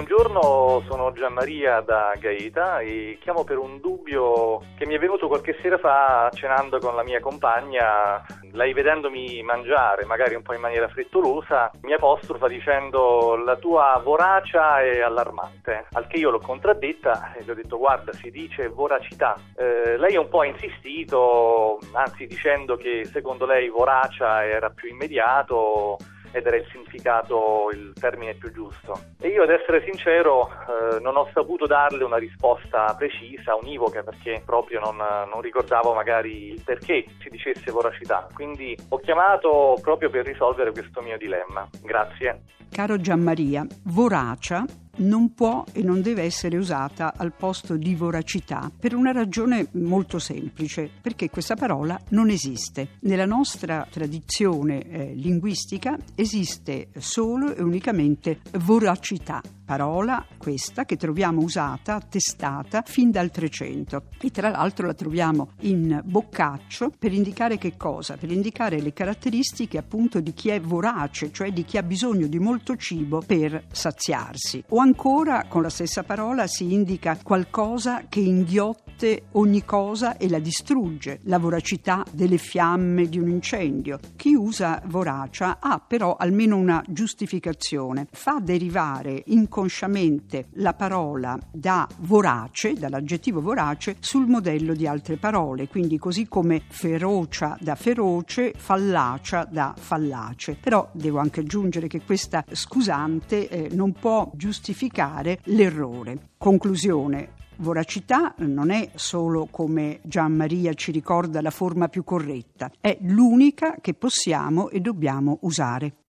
Buongiorno, sono Gianmaria da Gaeta e chiamo per un dubbio che mi è venuto qualche sera fa cenando con la mia compagna. Lei vedendomi mangiare, magari un po' in maniera frettolosa, mi apostrofa dicendo la tua voracia è allarmante. Al che io l'ho contraddetta e le ho detto guarda si dice voracità. Eh, lei un po' ha insistito, anzi dicendo che secondo lei voracia era più immediato ed era il significato, il termine più giusto. E io, ad essere sincero, eh, non ho saputo darle una risposta precisa, univoca, perché proprio non, non, ricordavo magari il perché si dicesse voracità. Quindi ho chiamato proprio per risolvere questo mio dilemma. Grazie. Caro Gianmaria, voracia non può e non deve essere usata al posto di voracità per una ragione molto semplice, perché questa parola non esiste. Nella nostra tradizione eh, linguistica esiste solo e unicamente voracità parola questa che troviamo usata, testata fin dal 300 e tra l'altro la troviamo in boccaccio per indicare che cosa? Per indicare le caratteristiche appunto di chi è vorace, cioè di chi ha bisogno di molto cibo per saziarsi. O ancora con la stessa parola si indica qualcosa che inghiotta ogni cosa e la distrugge, la voracità delle fiamme di un incendio. Chi usa voracia ha però almeno una giustificazione, fa derivare inconsciamente la parola da vorace, dall'aggettivo vorace, sul modello di altre parole, quindi così come ferocia da feroce, fallacia da fallace. Però devo anche aggiungere che questa scusante eh, non può giustificare l'errore. Conclusione, voracità non è solo come Gian Maria ci ricorda la forma più corretta, è l'unica che possiamo e dobbiamo usare.